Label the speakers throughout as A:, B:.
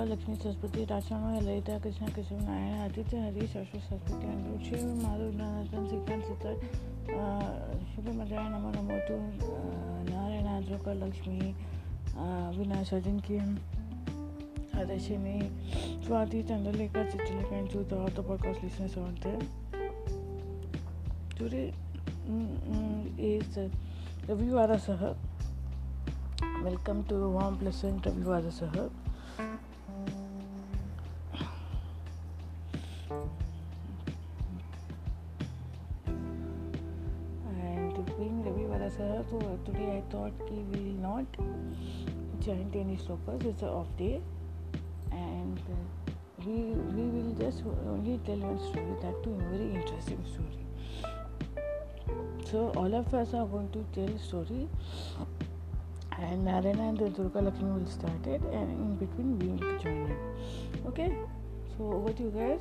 A: दुर्गा लक्ष्मी सरस्वती राशन ललिता कृष्ण कृष्ण नारायण आदित्य हरी सरस्वती सरस्वती अनिरुद्ध शिव माधव नारायण श्रीकांत सीता शुभ मध्याय नमो नमो तो नारायण दुर्गा लक्ष्मी विनाशर्जन की हरशिनी स्वाति चंद्रलेखा चित्रलेखा जो Judha तो the podcast listeners out there. Today is Ravi Vara Sahab. Welcome to Warm Pleasant Ravi So today I thought we will not chant any slokas. It's an off day, and uh, we we will just only tell one story. That too, a very interesting story. So all of us are going to tell story and Narayana and the Durga Lakshmi will start it and in between we will join in. Okay? So over to you guys.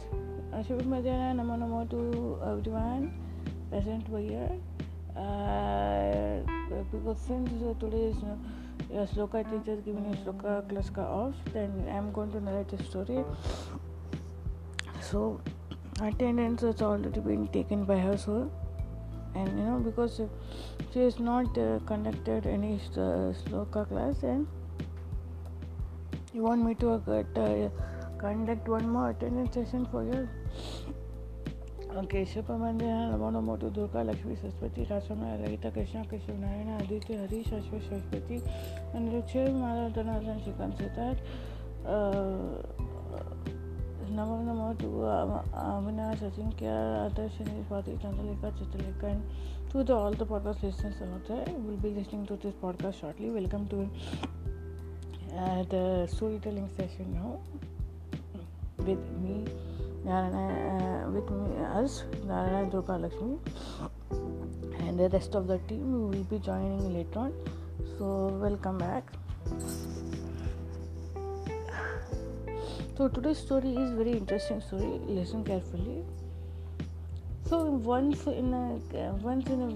A: Shubh Madhyana, Namo Namo to everyone present over here. Uh, because since uh, today is uh, Sloka teacher giving a Sloka class ka off, then I am going to narrate a story. So attendance has already been taken by her, so and you know because she has not uh, conducted any uh, sloka class and you want me to uh, conduct one more attendance session for you okay Shubhamandana Namo Namo to Durga Lakshmi Saraswati Rasana Lalita Krishna Krishna Narayana Aditya Hari Shashwa Saraswati and Ruchir Maradana she can say that uh, Namo Namo to Avinash Ajinkya Adarshini Swati Chandalika Chitalika and to the, all the podcast listeners out there will be listening to this podcast shortly. Welcome to uh, the storytelling session now with me, With me, us, Narana Durga Lakshmi, and the rest of the team will be joining later on. So, welcome back. So today's story is very interesting story. Listen carefully. So once in a once in a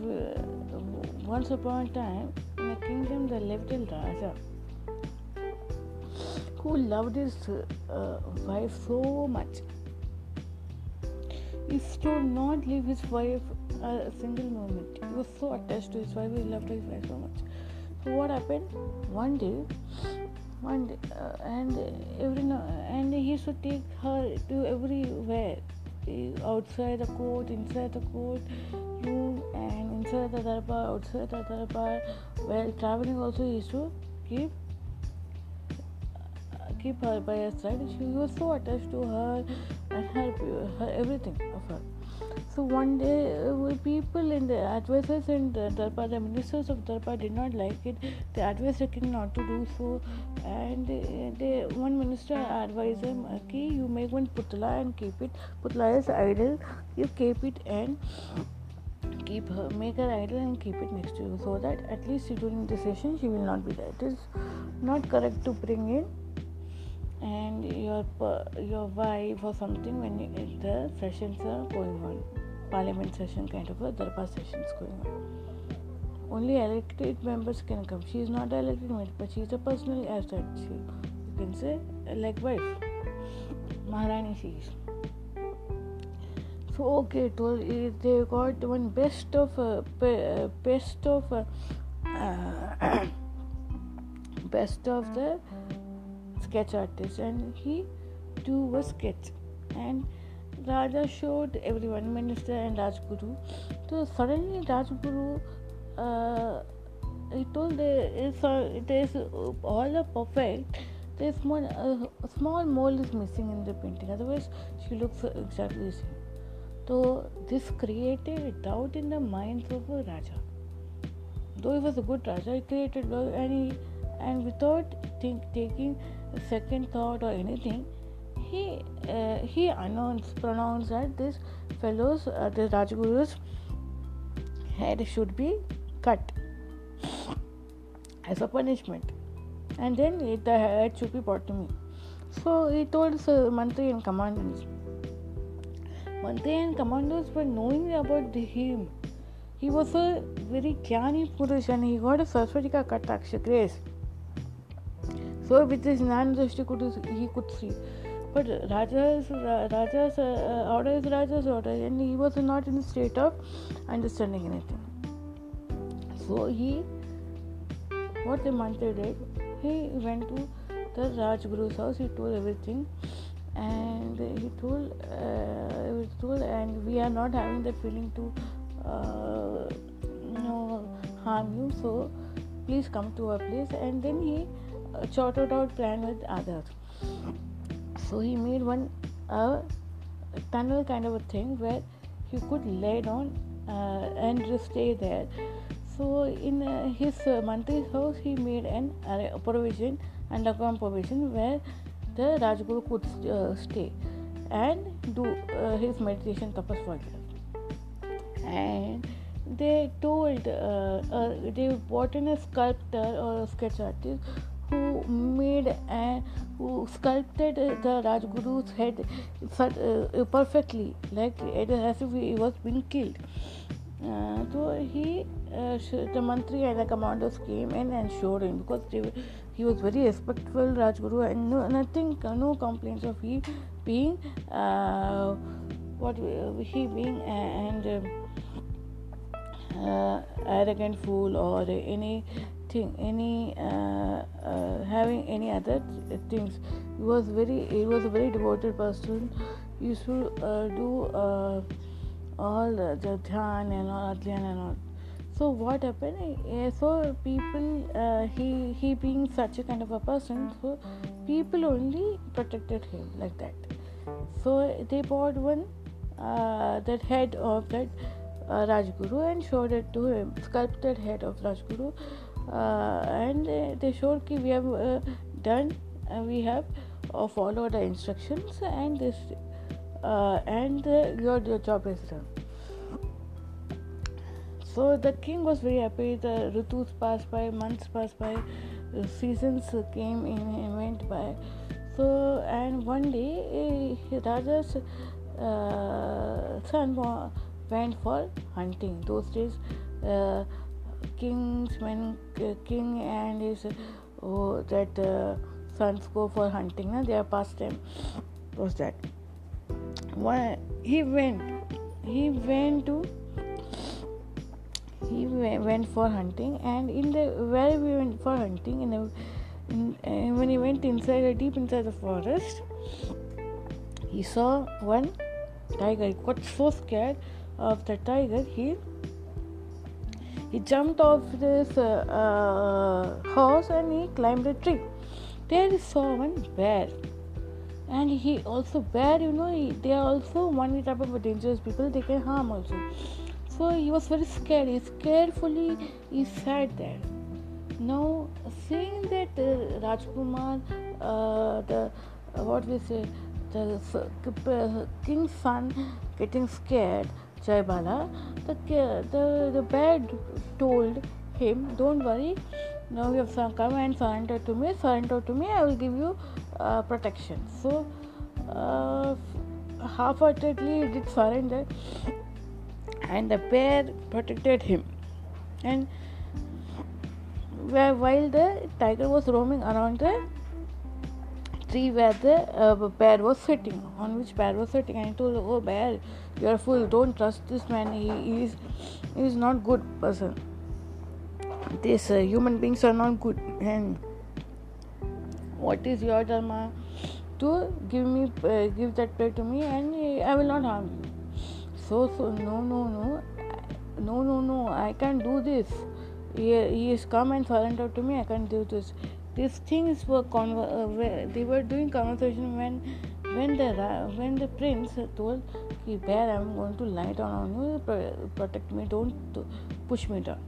A: once upon a time in a kingdom there lived a Raja who loved his uh, wife so much. He could not leave his wife a single moment. He was so attached to his wife. He loved his wife so much. So what happened? One day one day, uh, and every now, and he used to take her to everywhere outside the court inside the court room and inside the darbar outside the darbar while traveling also he used to keep keep her by her side she was so attached to her and her, her everything of her so one day, uh, people in the advisors and the Darbar, the ministers of Darbar did not like it. They advised the king not to do so, and uh, they, one minister advised him, "Okay, you make one putla and keep it. Putla is idol. You keep it and." keep her make her idol and keep it next to you so that at least during the session she will not be there it is not correct to bring in and your your wife or something when the sessions are going on. Parliament session kind of a darbar sessions going on. Only elected members can come. She is not an elected member but she is a personal asset she, you can say like wife. Maharani she is. So okay told they got one best of uh, best of uh, uh, best of the sketch artist and he do a sketch and Raja showed everyone, minister and Rajguru. So suddenly Rajguru, uh, he told is, uh, there is all the perfect. There is one uh, small mole is missing in the painting. Otherwise, she looks exactly the same. So this created doubt in the minds of Raja. Though he was a good Raja, he created and he, and without think, taking a second thought or anything, he uh, he announced pronounced that this fellow's uh, the Rajguru's head should be cut as a punishment, and then it, the head should be brought to me. So he told the Mantri and commanders. Mantri and commanders were knowing about him. He was a very Jnani Purush and he got a Saraswati Kataksh grace. So with his nine drishti could he could see. But Raja's Raja's uh, order is Raja's order, and he was not in the state of understanding anything. So he, what the mantra did, he went to the Rajguru's house. He told everything, and he told, uh, he told, and we are not having the feeling to, uh, you know, harm you. So please come to our place. And then he charted out plan with others. So he made one a tunnel kind of a thing where he could lay down uh, and stay there. So in uh, his uh, mantri's house, he made an uh, provision, underground provision where the Rajguru could uh, stay and do uh, his meditation tapas And they told, uh, uh, they brought in a sculptor or a sketch artist who made and who sculpted the Rajguru's head uh, perfectly, like it as if he was being killed. Uh, so he, uh, the mantri and the commanders came in and showed him because they, he was very respectful Rajguru and no, nothing, no complaints of he being uh, what he being and uh, arrogant fool or any thing any uh, uh, having any other things. He was very he was a very devoted person. He used to uh, do uh, all the, the dhyan and all adhyan and all. So what happened uh, so people uh, he he being such a kind of a person so people only protected him like that. So they bought one that head of that uh, Rajguru and showed it to him, sculpted head of Rajguru. Uh, and they showed that we have uh, done, we have uh, followed the instructions, and this, and your, your job is done. So the king was very happy. The ritus passed by, months passed by, seasons came in and went by. So and one day, Raja's uh, son went for hunting. Those days, uh, kings, when king and his oh, that uh, sons go for hunting, na, their pastime was that. When he went, he went to he went for hunting, and in the where we went for hunting, in, the, in uh, when he went inside, deep inside the forest, he saw one tiger. He got so scared of the tiger, he he jumped off this uh, uh, horse and he climbed a tree. There he saw one bear, and he also bear. You know, he, they are also one type of dangerous people. They can harm also. So he was very scared. He carefully he sat there. Now, seeing that uh, Rajkumar, uh, the uh, what we say, the uh, king's son getting scared, Jaibala, the, the, the bear told him, Don't worry, now you have come and surrender to me, surrender to me, I will give you uh, protection. So, uh, half heartedly he did surrender, and the bear protected him. And while the tiger was roaming around the tree where the uh, bear was sitting, on which bear was sitting, and he told, "Oh bear, you are fool! Don't trust this man. He, is he is not good person. These uh, human beings are not good. And what is your dharma? To give me uh, give that plate to me, and I will not harm you. So so no no no no no no I can't do this. He, he has come and surrendered to me. I can't do this these things were conver- uh, they were doing conversation when when the when the prince told "Ki bear I'm going to lie down on you protect me don't push me down.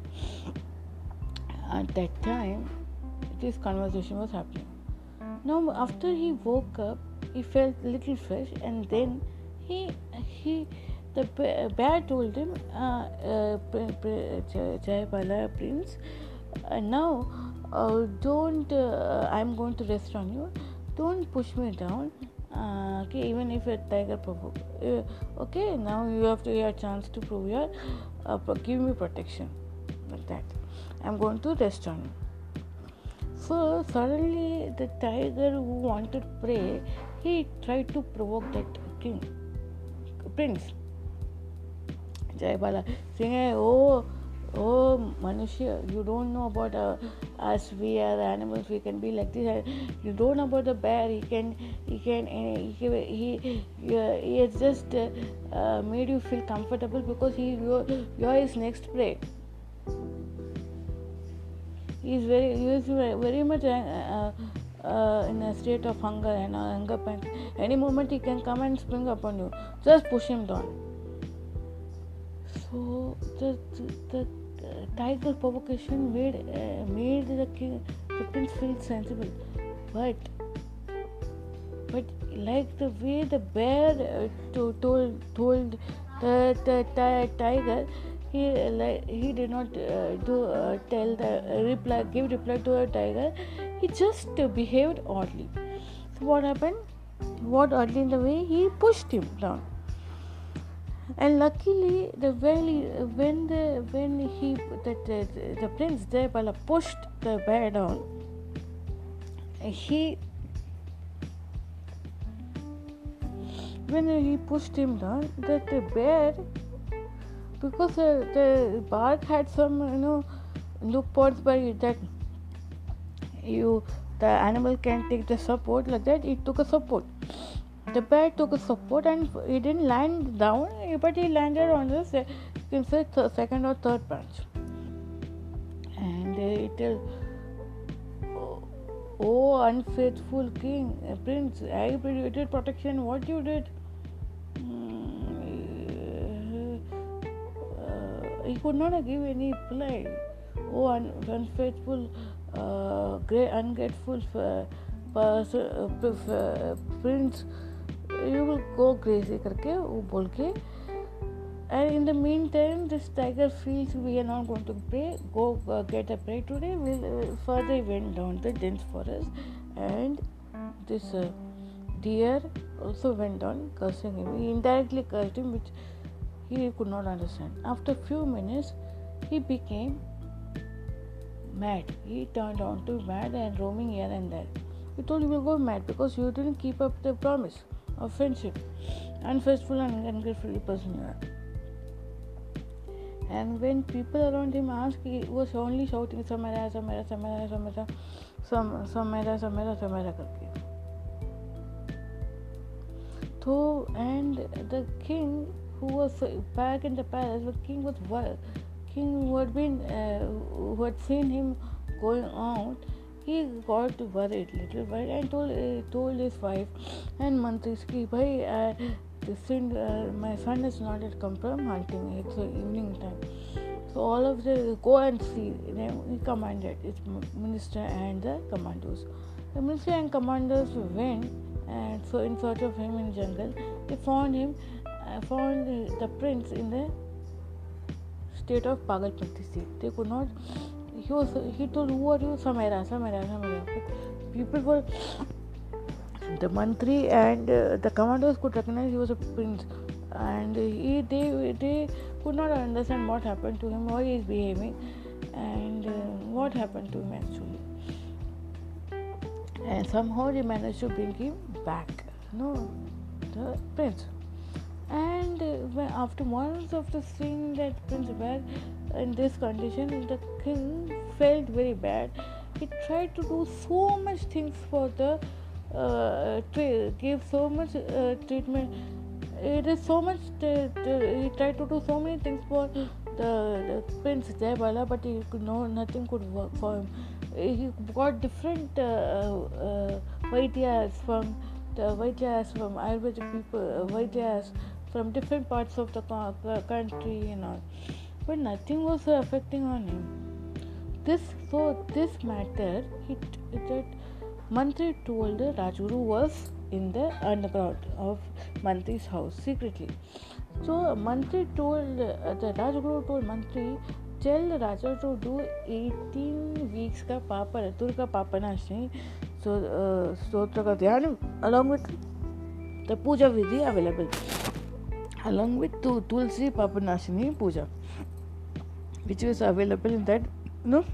A: At that time this conversation was happening. Now after he woke up he felt little fresh and then he he the bear told him uh, uh, prince uh, now uh, don't uh, i'm going to rest on you. Don't push me down. Uh, okay even if a tiger provoke uh, okay now you have to a chance to prove your uh, give me protection. Like that. I'm going to rest on you. So suddenly the tiger who wanted prey, he tried to provoke that king, prince. Jayabala saying, Oh, oh, Manushya, you don't know about uh, us. We are animals. We can be like this. You don't know about the bear. He can, he can, he, he, he, he has just uh, uh, made you feel comfortable because he, you're his next prey he is very he is very much uh, uh, in a state of hunger and hunger pain. Any moment he can come and spring upon you. Just push him down. So the the, the tiger provocation made uh, made the king the prince feel sensible, but but like the way the bear uh, to, told told the, the, the tiger he like he did not uh, do uh, tell the uh, reply give reply to a tiger. He just behaved oddly. So what happened? What oddly in the way he pushed him down and luckily the when when the when he the, the, the prince Jayabala pushed the bear down he when he pushed him down that the bear because the bark had some you know loopholes by that you the animal can take the support like that it took a support the bear took a support and he didn't land down but he landed on the se- say th- second or third branch and uh, it uh, oh unfaithful king uh, prince i predicted protection. What you did? He could not give any reply. Oh, un- unfaithful, uh, great, ungrateful uh, uh, prince, you will go crazy करके वो बोल के and in the meantime this tiger feels we are not going to pray go uh, get a prey today we'll uh, further went down the dense forest and this uh, deer also went on cursing him he indirectly cursed him which he could not understand. After a few minutes, he became mad. He turned on to mad and roaming here and there. He told you will go mad because you didn't keep up the promise of friendship. Unfaithful and ungrateful person you are. And when people around him asked, he was only shouting Samara, Samara, Samara, Samara, Samara, Samara, Samara, Samara करके. So and the king who was back in the palace, but king was well. King who had been, uh, who had seen him going out, he got worried, little worried, and told uh, told his wife and mantris ki, bhai, uh, son, uh, my son is not at come from hunting. It's evening time. So all of them go and see. Then He commanded his minister and the commandos. The minister and commanders went and so in search of him in jungle. They found him found the prince in the state of Pagalpati state. They could not. He was. He told, "Who are you?" Samara, Samara, Samara. People were. The mantri and uh, the commanders could recognize he was a prince, and he, they they could not understand what happened to him, how he is behaving, and uh, what happened to him actually. And somehow they managed to bring him back. No, the prince and uh, after months after seeing that prince bear in this condition the king felt very bad. He tried to do so much things for the uh, to give so much uh, treatment. It is so much to, to, he tried to do so many things for the, the prince Jayabala but he could no nothing could work for him. He got different uh, uh, from the Vaidyas from Ayurvedic people uh, Vaidyas from different parts of the country and all but nothing was affecting on him this so this matter he that mantri told rajguru was in the underground of mantri's house secretly so mantri told uh, the rajguru told mantri tell raja to do 18 weeks ka papa durga papanashni so uh, stotra ka dhyan along with the puja vidhi available along with Tulsi Papanashini Puja, which was available in that you know,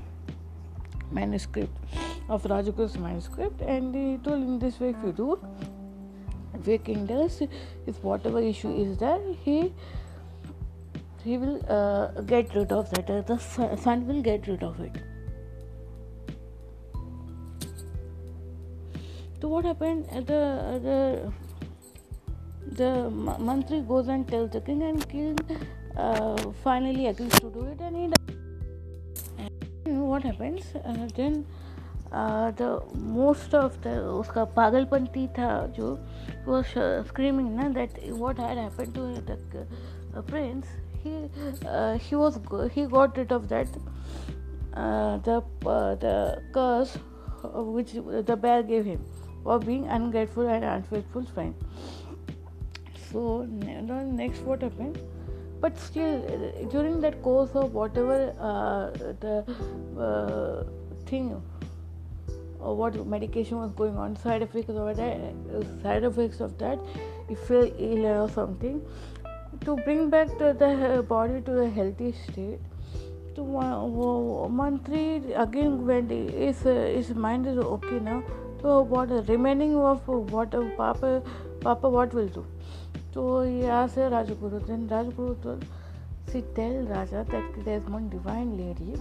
A: manuscript of Rajguru's manuscript, and he told in this way if you do, if your does, if whatever issue is there, he he will uh, get rid of that. Uh, the son will get rid of it. So what happened? Uh, the uh, the the mantri goes and tells the king, and king uh, finally agrees to do it and he does. And what happens uh, then uh, the most of the uska pagalpanti tha jo was uh, screaming na that what had happened to the uh, prince he he was he got rid of that the the curse which the bear gave him for being ungrateful and unfaithful friend so next what happened but still uh, during that course of whatever uh, the uh, thing or what medication was going on, side effects of that, uh, side effects of that, you feel ill or something. To bring back the, the body to a healthy state, to Mantri again when his, his mind is okay now, so what remaining of what Papa Papa what will do? तो ये से राजगुरु दिन Rajguru to settle Raja that it is man divine lady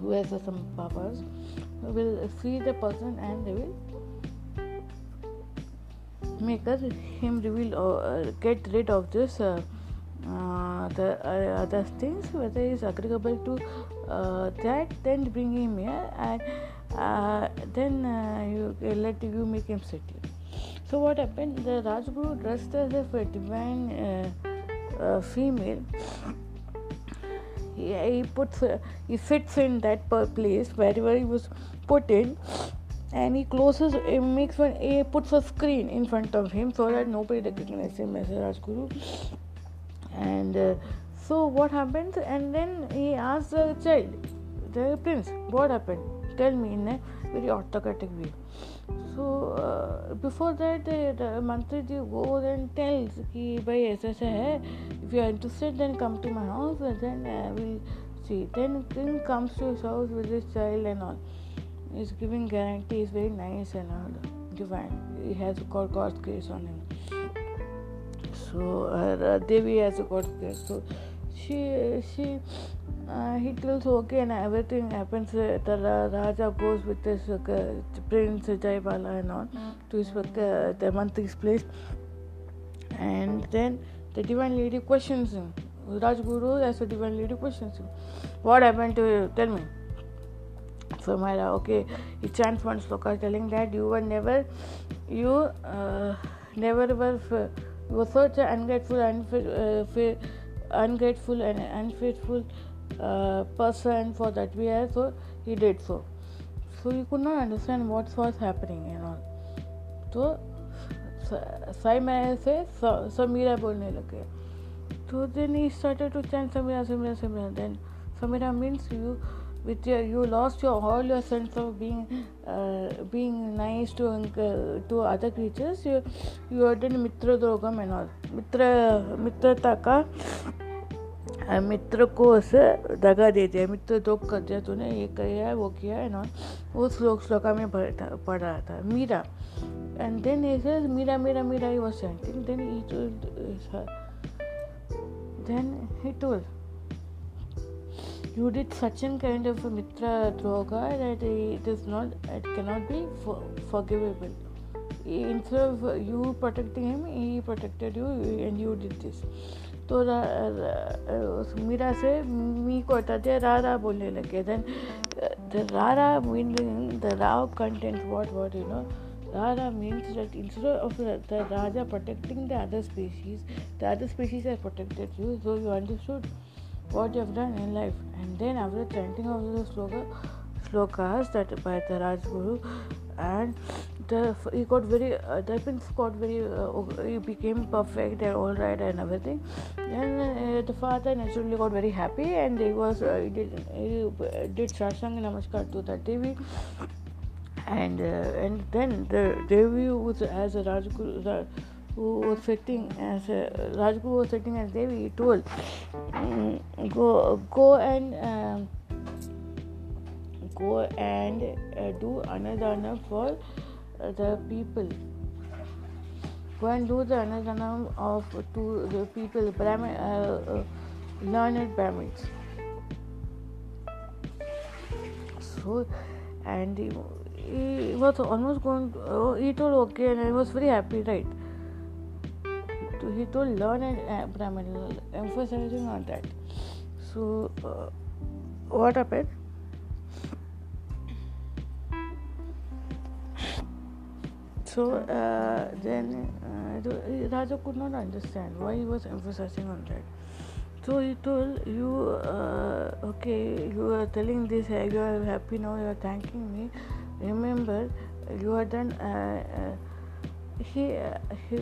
A: who has some powers will free the person and they will make us him reveal get rid of this others things whether is agreeable to that then bring him and then you let you make him city so what happened the rajguru dressed as a divine uh, uh, female. He, he puts uh, he fits in that place wherever he was put in and he closes he makes one he puts a screen in front of him so that nobody recognizes him as Rajguru. And uh, so what happens and then he asks the child the prince what happened? Tell me in a very autocratic way so before that mantri ji go then tales कि भाई ऐसे ऐसे है if you are interested then come to my house then will see then then comes to is house with is child and all is giving guarantee is very nice and all divine he has called God grace on him so Devi has God grace so she she uh, he tells okay and everything happens uh, the Raja goes with his uh, prince Jaibala and all to his uh, the mantri's place and then the divine lady questions him Rajguru as a divine lady questions him what happened to you tell me so Mara okay he chants one sloka telling that you were never you uh, never were you were such an ungrateful uh, ungrateful and unfaithful uh, person for that we are so he did so so he could not understand what was happening you know so Sai मैं से समीरा बोलने लगे तो then he started to chant Samira Samira Samira then Samira means you with your you lost your all your sense of being uh, being nice to uh, to other creatures you you are then mitra drogam and all mitra mitrata ka मित्र को उसे दगा दे दिया। मित्र दो कर दिया तूने, ये किया है, वो किया है, ना। वो श्लोक, श्लोका में पढ़ रहा था। मीरा। एंड देन ऐसे मीरा मीरा मीरा ही वो sending then he then he तो you did Sachin kind of mitra ड्रोगा that it is not it can not be forgivable instead of you protecting him he protected you and you did this to Meera से मी को हटा दिया रारा बोलने लगे then the Rara meaning the raw content what what you know Rara means that instead of the Raja protecting the other species, the other species has protected you, so you understood what you have done in life. And then after chanting of the sloka, slokas that by the Rajguru, and the he got very uh, the prince got very uh, he became perfect and all right and everything. And uh, the father naturally got very happy and he was uh, he did he did satsang namaskar to the devi and uh, and then the devi was as a rajguru who was sitting as a rajguru was sitting as devi he told mm, go go and um, go and uh, do anadana for uh, the people. Go and do the anadana of to the people, Brahmin, uh, uh, learned Brahmins. So, and he, he was almost going. To, uh, he told okay, and I was very happy, right? So he told learn and uh, Brahmin, emphasizing on that. So, uh, what happened? So uh, then uh, Raja could not understand why he was emphasizing on that. So he told you, uh, okay, you are telling this, uh, you are happy now, you are thanking me. Remember, you are done. Uh, uh, he, he,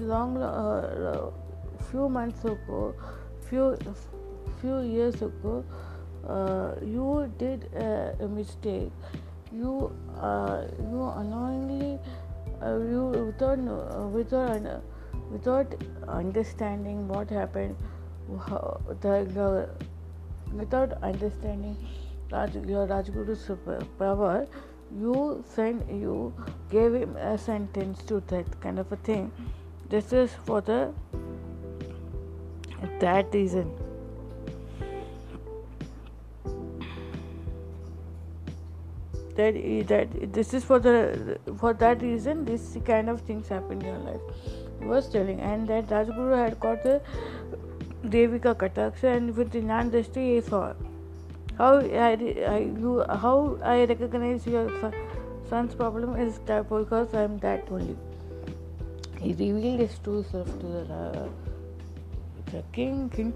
A: long, few months ago, few few years ago, you did a mistake you uh, you unknowingly uh, you without uh, without uh, without understanding what happened how, the, the, without understanding Raj, your Rajguru's power you sent you gave him a sentence to that kind of a thing. This is for the that reason that that this is for the for that reason this kind of things happen in your life he was telling and that Rajguru had got the Devika Kataksha and with the Nan Drishti he saw how I, I, you, how I recognize your son's problem is that because I am that only. He revealed his true self to the, uh, the king. King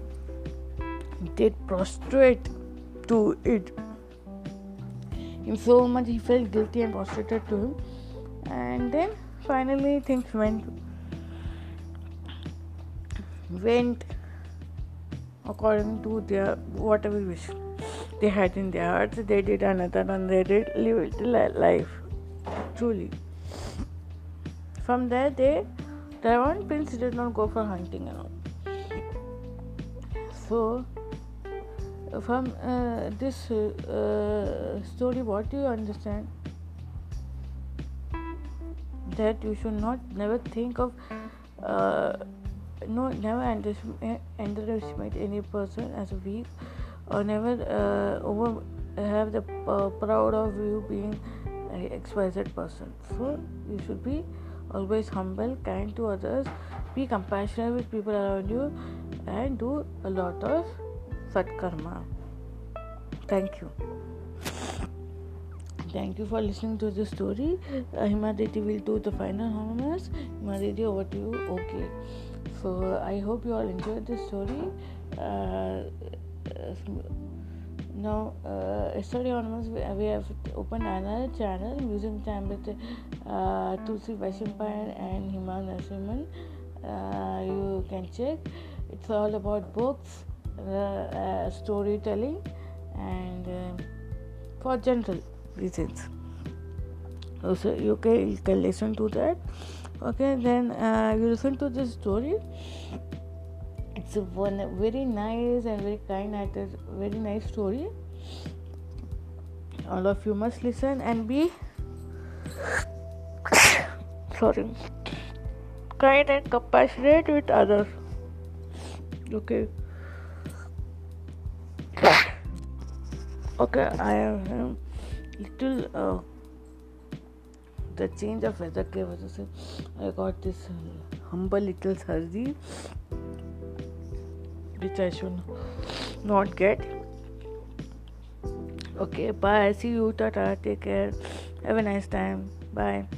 A: did prostrate to it him so much he felt guilty and prostrated to him and then finally things went went according to their whatever wish they had in their hearts. They did another and they did live life truly. From there they Taiwan prince did not go for hunting and all. So from uh, this uh, story what do you understand? That you should not never think of uh, no never underestimate, any person as weak or never uh, over have the uh, proud of you being an xyz person. So you should be always humble kind to others be compassionate with people around you and do a lot of Satkarma. Thank you. Thank you for listening to the story. Uh, Himadeti will do the final honors. Himadeti, over to you. Okay. So I hope you all enjoyed the story. Uh, now, uh, yesterday onwards, we, we have opened another channel, Music Time with uh, Tulsi and Hima Narasimhan. Uh, you can check. It's all about books storytelling and uh, for general reasons. So you can, you can listen to that. Okay then uh, you listen to this story. It's a one very nice and very kind actor very nice story. All of you must listen and be sorry. Kind and compassionate with others. Okay okay i am little uh, the change of weather के वजह से I got this humble little sardi which I should not get okay bye see you tata take care have a nice time bye